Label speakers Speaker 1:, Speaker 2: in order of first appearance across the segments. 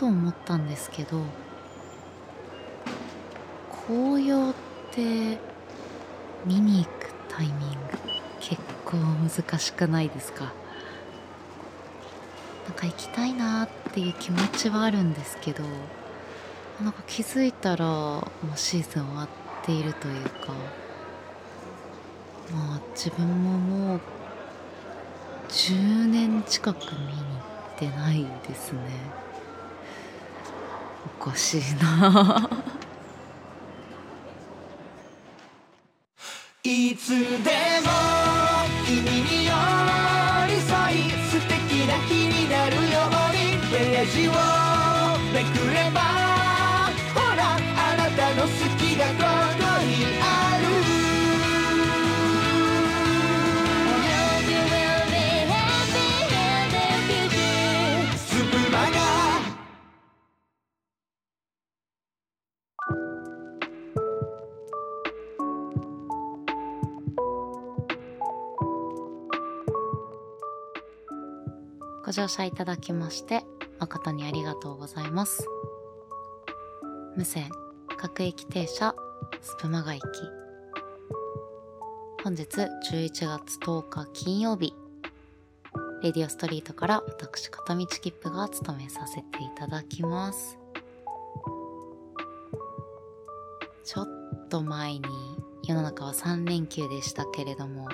Speaker 1: と思ったんですけど紅葉って見に行くタイミング結構難しくないですか？なんか行きたいなっていう気持ちはあるんですけどなんか気づいたらもうシーズン終わっているというかまあ自分ももう10年近く見に行ってないですね。おかしいな。
Speaker 2: いつで
Speaker 1: ご乗車いただきまして誠にありがとうございます。無線各駅停車スプマガ駅。本日11月10日金曜日レディオストリートから私片道切符が務めさせていただきます。ちょっと前に世の中は3連休でしたけれども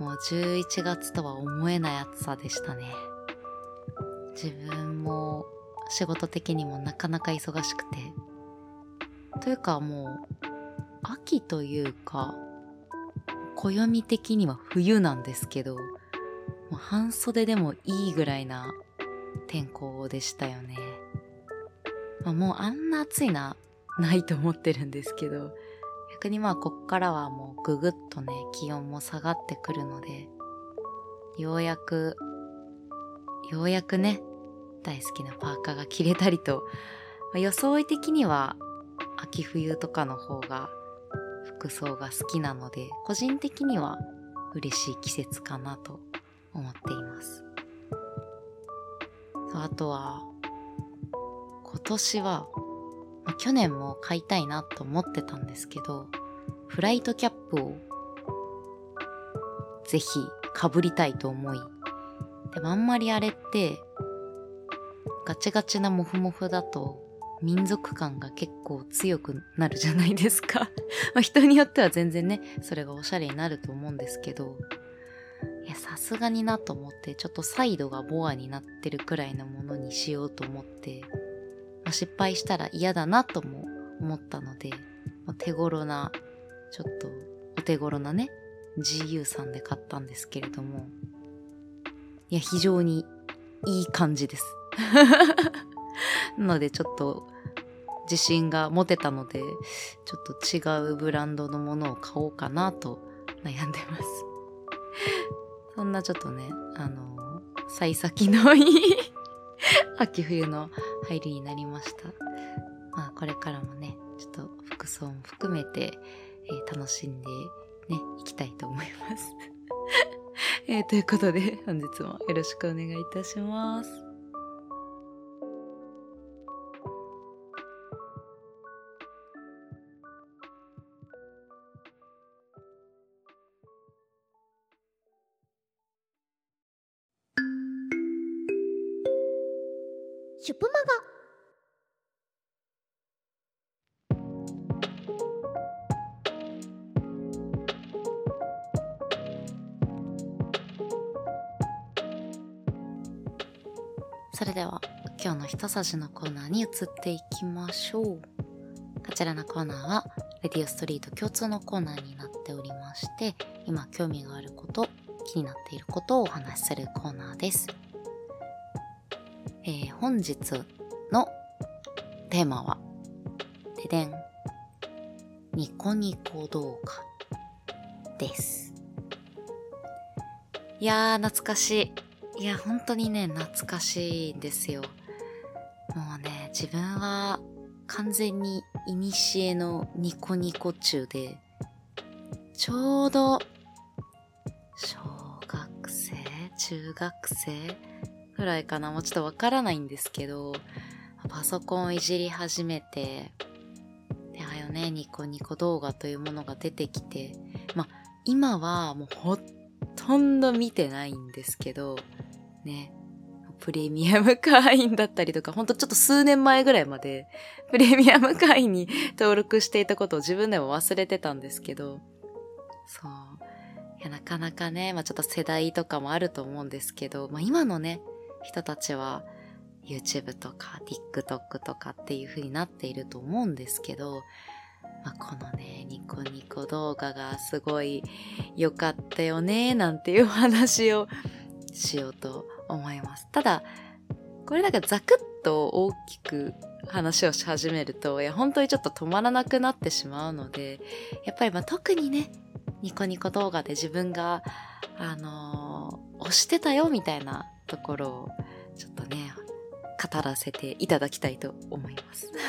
Speaker 1: もう11月とは思えない暑さでしたね。自分も仕事的にもなかなか忙しくて。というかもう秋というか暦的には冬なんですけどもう半袖でもいいぐらいな天候でしたよね、まあ、もうあんな暑いなないと思ってるんですけど逆にまあこっからはもうぐぐっとね気温も下がってくるのでようやくようやくね大好きなパーカーが着れたりと、まあ装い的には秋冬とかの方が服装が好きなので個人的には嬉しい季節かなと思っています。あとは今年は、去年も買いたいなと思ってたんですけどフライトキャップをぜひかぶりたいと思いでもあんまりあれってガチガチなモフモフだと民族感が結構強くなるじゃないですか。ま人によっては全然ねそれがおしゃれになると思うんですけどいやさすがになと思ってちょっとサイドがボアになってるくらいのものにしようと思って、失敗したら嫌だなとも思ったので、ま手頃なちょっとお手頃なね GU さんで買ったんですけれどもいや非常にいい感じです。なのでちょっと自信が持てたのでちょっと違うブランドのものを買おうかなと悩んでます。そんなちょっとねあの幸先のいい秋冬の入りになりました。まあこれからもねちょっと服装も含めて、えー楽しんでねいきたいと思います。えーということで本日もよろしくお願いいたします。それでは今日の一さじのコーナーに移っていきましょう。こちらのコーナーはレディオストリート共通のコーナーになっておりまして今興味があること気になっていることをお話しするコーナーです、えー本日のテーマはででんニコニコ動画です。いやー懐かしい。いや本当にね懐かしいんですよ。もうね自分は完全に古のニコニコ中でちょうど小学生中学生ぐらいかなもうちょっとわからないんですけどパソコンをいじり始めて、で、あよね、ニコニコ動画というものが出てきて、まあ、今はもうほとんど見てないんですけど、ね、プレミアム会員だったりとか、ほんとちょっと数年前ぐらいまで、プレミアム会員に登録していたことを自分でも忘れてたんですけど、そう。いや、なかなかね、まあちょっと世代とかもあると思うんですけど、まあ今のね、人たちは YouTube とか TikTok とかっていう風になっていると思うんですけど、まあ、このね、ニコニコ動画がすごい良かったよね、なんていう話をしようと思います。ただ、これなんかザクッと大きく話をし始めると、いや、本当にちょっと止まらなくなってしまうので、やっぱりまあ特にね、ニコニコ動画で自分が、あのー、推してたよみたいなところを、ちょっとね、語らせていただきたいと思います。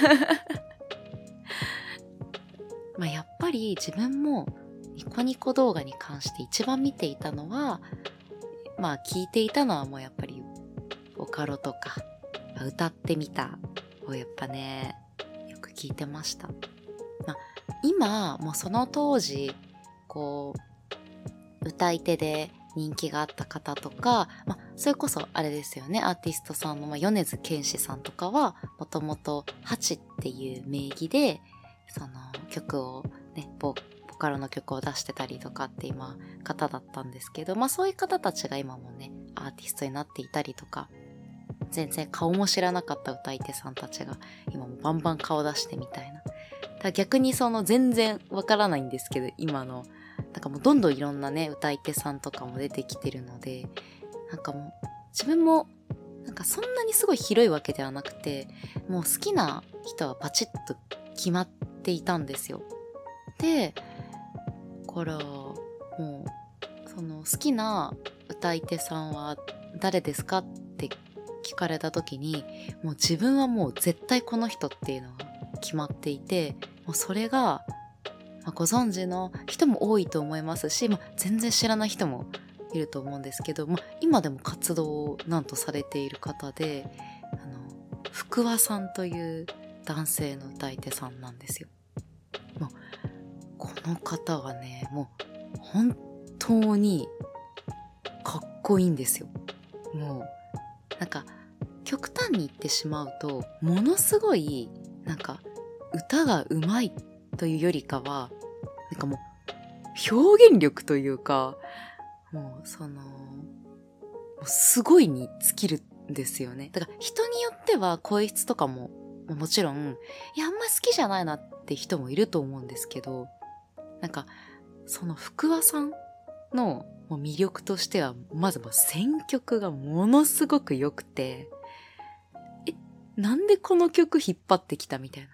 Speaker 1: まあやっぱり自分もニコニコ動画に関して一番見ていたのは、まあ聞いていたのはもうやっぱりボカロとか歌ってみたをやっぱねよく聞いてました、まあ、今もうその当時こう歌い手で人気があった方とか、まあ、それこそあれですよねアーティストさんの、まあ、米津玄師さんとかはもともと「ハチ」っていう名義でその曲をねボカロの曲を出してたりとかって今方だったんですけど、まあそういう方たちが今もね、アーティストになっていたりとか、全然顔も知らなかった歌い手さんたちが今もバンバン顔出してみたいな。だ逆にその全然わからないんですけど、今の、なんかもうどんどんいろんなね、歌い手さんとかも出てきてるので、なんかもう自分もなんかそんなにすごい広いわけではなくて、もう好きな人はパチッと決まっていたんですよ。で、からもうその好きな歌い手さんは誰ですかって聞かれた時にもう自分はもう絶対この人っていうのが決まっていてもうそれが、まあ、ご存知の人も多いと思いますし、まあ、全然知らない人もいると思うんですけど、まあ、今でも活動をなんとされている方であの福和さんという男性の歌い手さんなんですよ。の方はね、もう本当にかっこいいんですよ。もう、なんか極端に言ってしまうと、ものすごい、なんか歌がうまいというよりかは、なんかもう表現力というか、もうその、すごいに尽きるんですよね。だから人によっては声質とかももちろん、いや、あんま好きじゃないなって人もいると思うんですけど、なんか、その福和さんの魅力としては、まずもう選曲がものすごく良くて、え、なんでこの曲引っ張ってきたみたいな。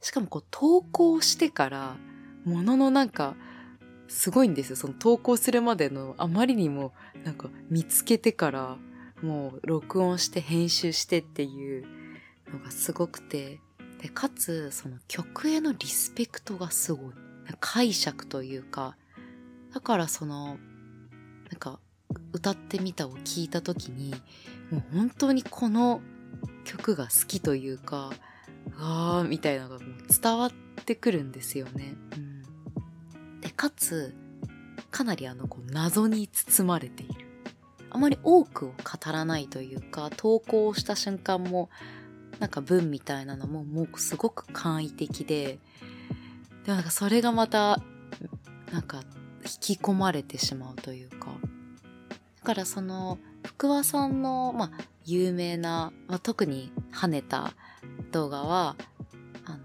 Speaker 1: しかもこう投稿してから、もののなんか、すごいんですよ。その投稿するまでのあまりにもなんか見つけてからもう録音して編集してっていうのがすごくて、で、かつその曲へのリスペクトがすごい。解釈というか、だからその、なんか、歌ってみたを聞いた時に、もう本当にこの曲が好きというか、あーみたいなのがもう伝わってくるんですよね。うん、で、かつ、かなりあの、こう謎に包まれている。あまり多くを語らないというか、投稿した瞬間も、なんか文みたいなのももうすごく簡易的で、でもなんかそれがまた、なんか引き込まれてしまうというか。だからその、福和さんの、まあ、有名な、まあ、特に跳ねた動画は、あの、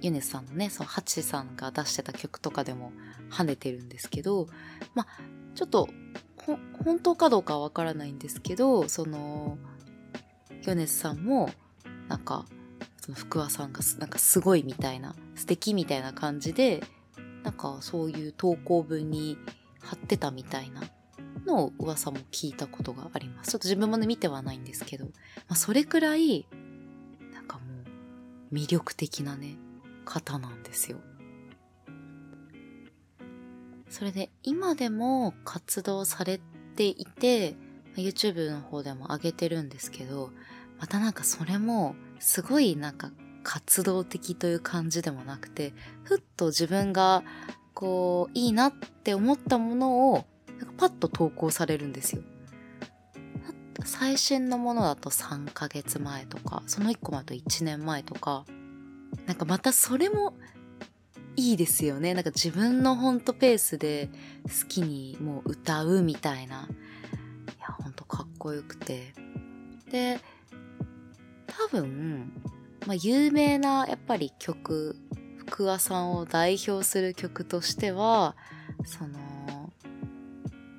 Speaker 1: ユネスさんのね、そのハチさんが出してた曲とかでも跳ねてるんですけど、まあ、ちょっと、本当かどうかはわからないんですけど、その、ヨネスさんも、なんか、その福和さんがなんかすごいみたいな素敵みたいな感じでなんかそういう投稿文に貼ってたみたいなのを噂も聞いたことがあります。ちょっと自分もね見てはないんですけど、まあ、それくらいなんかもう魅力的なね方なんですよ。それで今でも活動されていて YouTube の方でも上げてるんですけどまたなんかそれもすごいなんか活動的という感じでもなくてふっと自分がこういいなって思ったものをなんかパッと投稿されるんですよ。最新のものだと3ヶ月前とかその1個前と1年前とかなんかまたそれもいいですよね。なんか自分のほんとペースで好きにもう歌うみたいな。いやほんとかっこよくて。で多分、まあ、有名なやっぱり曲福和さんを代表する曲としてはその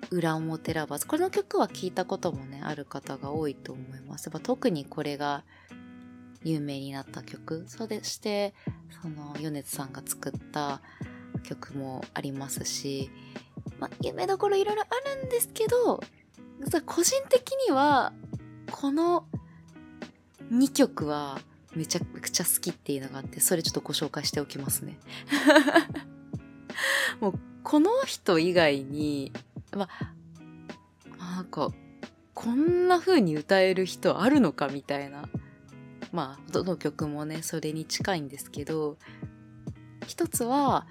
Speaker 1: 裏表ラバーズこの曲は聞いたこともねある方が多いと思います。やっぱ特にこれが有名になった曲。そしてその米津さんが作った曲もありますし、まあ、有名どころいろいろあるんですけど個人的にはこの2曲はめちゃくちゃ好きっていうのがあってそれちょっとご紹介しておきますね。もうこの人以外にまあなんかこんな風に歌える人あるのかみたいな。まあどの曲もねそれに近いんですけど一つは、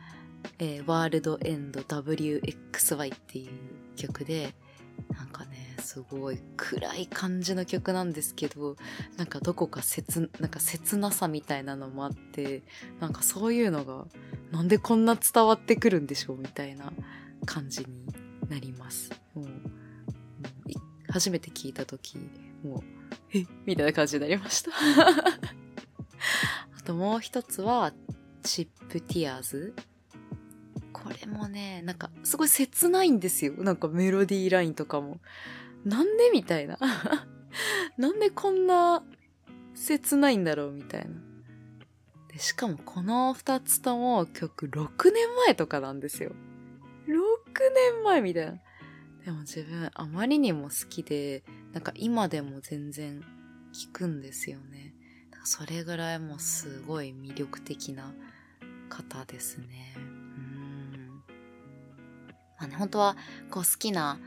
Speaker 1: えー、ワールドエンド WXY っていう曲でなんかねすごい暗い感じの曲なんですけどなんかどこか切なんか切なさみたいなのもあってなんかそういうのがなんでこんな伝わってくるんでしょうみたいな感じになります。もう初めて聞いた時もうえ？みたいな感じになりました。あともう一つはチップティアーズ。これもねなんかすごい切ないんですよ。なんかメロディーラインとかも。なんでみたいな。なんでこんな切ないんだろうみたいな。でしかもこの2つとも曲6年前とかなんですよ。6年前みたいな。でも自分あまりにも好きでなんか今でも全然聞くんですよね。それぐらいもうすごい魅力的な方ですね。うん。まあね本当はこう好きな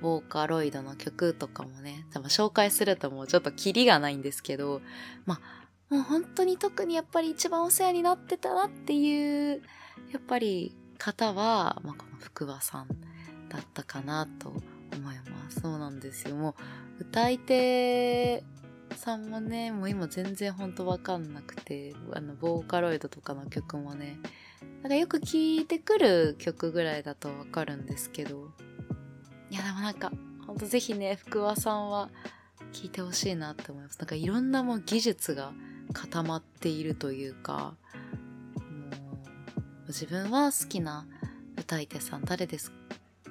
Speaker 1: ボーカロイドの曲とかもね多分紹介するともうちょっとキリがないんですけどまあもう本当に特にやっぱり一番お世話になってたなっていうやっぱり方は、まあ、この福和さんだったかなと思います。そうなんですよ。もう歌い手さんもねもう今全然ほんとわかんなくてあのボーカロイドとかの曲もねなんかよく聴いてくる曲ぐらいだとわかるんですけど。いやでもなんかほんとぜひね福和さんは聴いてほしいなって思います。なんかいろんなもう技術が固まっているというかもう自分は好きな歌い手さん誰です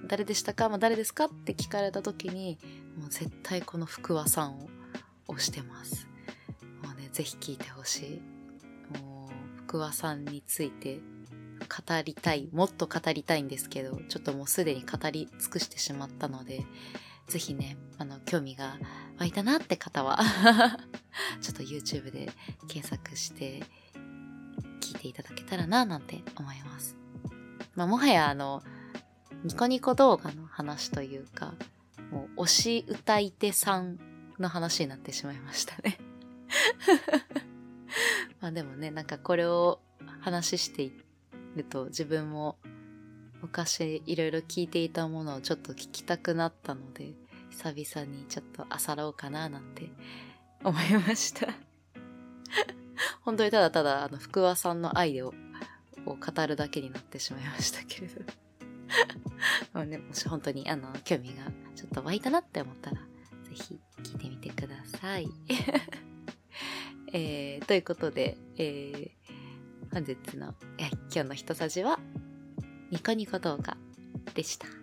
Speaker 1: 誰でしたか、まあ、誰ですかって聞かれた時にもう絶対この福和さんを推してます。もうねぜひ聞いてほしい。もう福和さんについて語りたいもっと語りたいんですけどちょっともうすでに語り尽くしてしまったのでぜひねあの興味が湧いたなって方は ちょっと YouTube で検索して聞いていただけたらななんて思います、まあ、もはやあのニコニコ動画の話というかもう推し歌い手さんの話になってしまいましたね。まあでもねなんかこれを話していってると自分も昔いろいろ聞いていたものをちょっと聞きたくなったので久々にちょっと漁ろうかななんて思いました 本当にただただあの福和さんの愛をを語るだけになってしまいましたけれど もうね、もし本当にあの興味がちょっと湧いたなって思ったらぜひ聞いてみてください。えー、ということで、えー、本日の今日の一さじはニコニコ動画でした。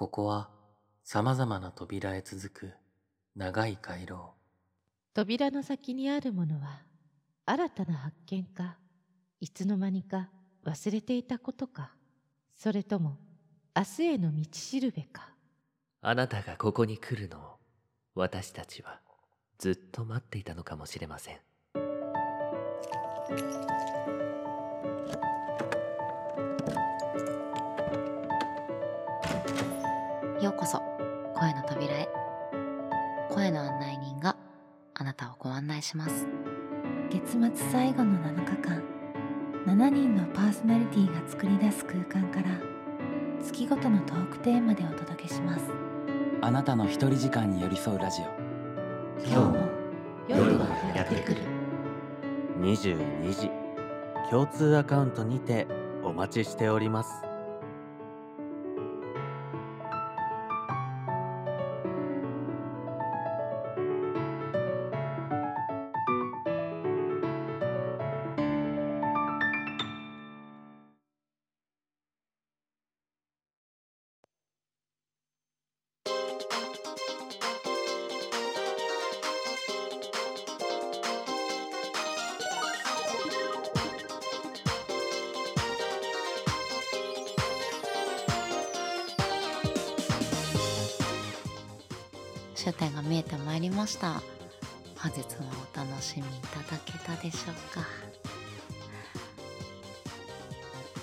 Speaker 3: ここは様々な扉へ続く長い回廊。
Speaker 4: 扉の先にあるものは新たな発見かいつの間にか忘れていたことかそれとも明日への道しるべか
Speaker 5: あなたがここに来るのを私たちはずっと待っていたのかもしれません
Speaker 1: ようこそ。声の扉へ。声の案内人があなたをご案内します。
Speaker 6: 月末最後の7日間7人のパーソナリティが作り出す空間から月ごとのトークテーマでお届けします。
Speaker 7: あなたの一人時間に寄り添うラジオ。
Speaker 6: 今日も夜がやってくる。
Speaker 8: 22時。共通アカウントにてお待ちしております
Speaker 1: 終点が見えてまいりました。本日もお楽しみいただけたでしょうか。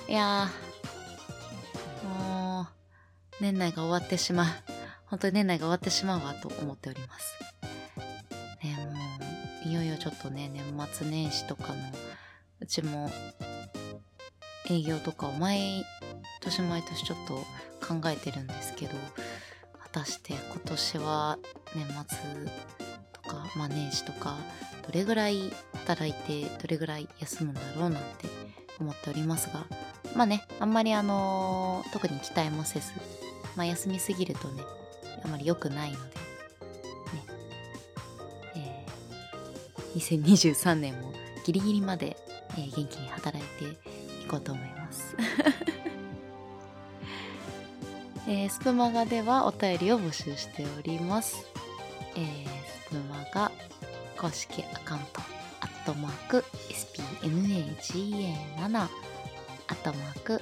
Speaker 1: いやーもう年内が終わってしまう。本当に年内が終わってしまうわと思っております。ねもういよいよちょっとね年末年始とかのうちも営業とかを毎年毎年ちょっと考えてるんですけど果たして今年は年末とか、まあ、年始とかどれぐらい働いてどれぐらい休むんだろうなんて思っておりますがまあねあんまりあのー特に期待もせず、まあ、休みすぎるとねあまり良くないのでねえー2023年もギリギリまで、えー元気に働いていこうと思います。えースプマガではお便りを募集しております。えースプマガ公式アカウント、アットマーク SPMAGA7、アットマーク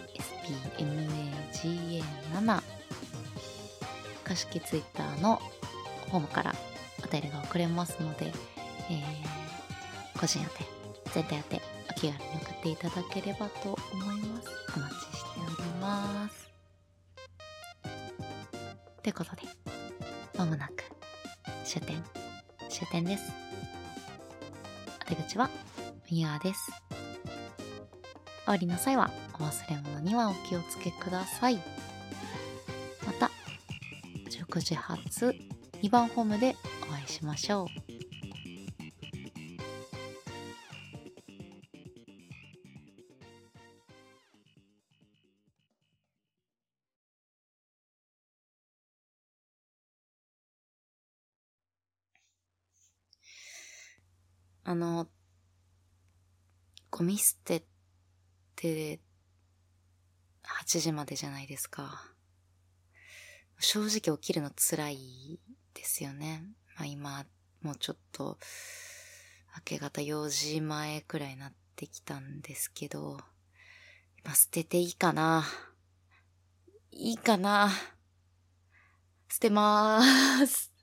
Speaker 1: SPMAGA7、公式ツイッターのホームからお便りが送れますので、えー個人宛て、全体宛て、お気軽に送っていただければと思います。お待ということで、まもなく終点、終点です。お出口は右側です。終わりの際はお忘れ物にはお気をつけください。また、19時発2番ホームでお会いしましょう。あの、ゴミ捨てって8時までじゃないですか。正直起きるの辛いですよね。まあ今、もうちょっと明け方4時前くらいになってきたんですけど、今捨てていいかないいかな捨てまーす。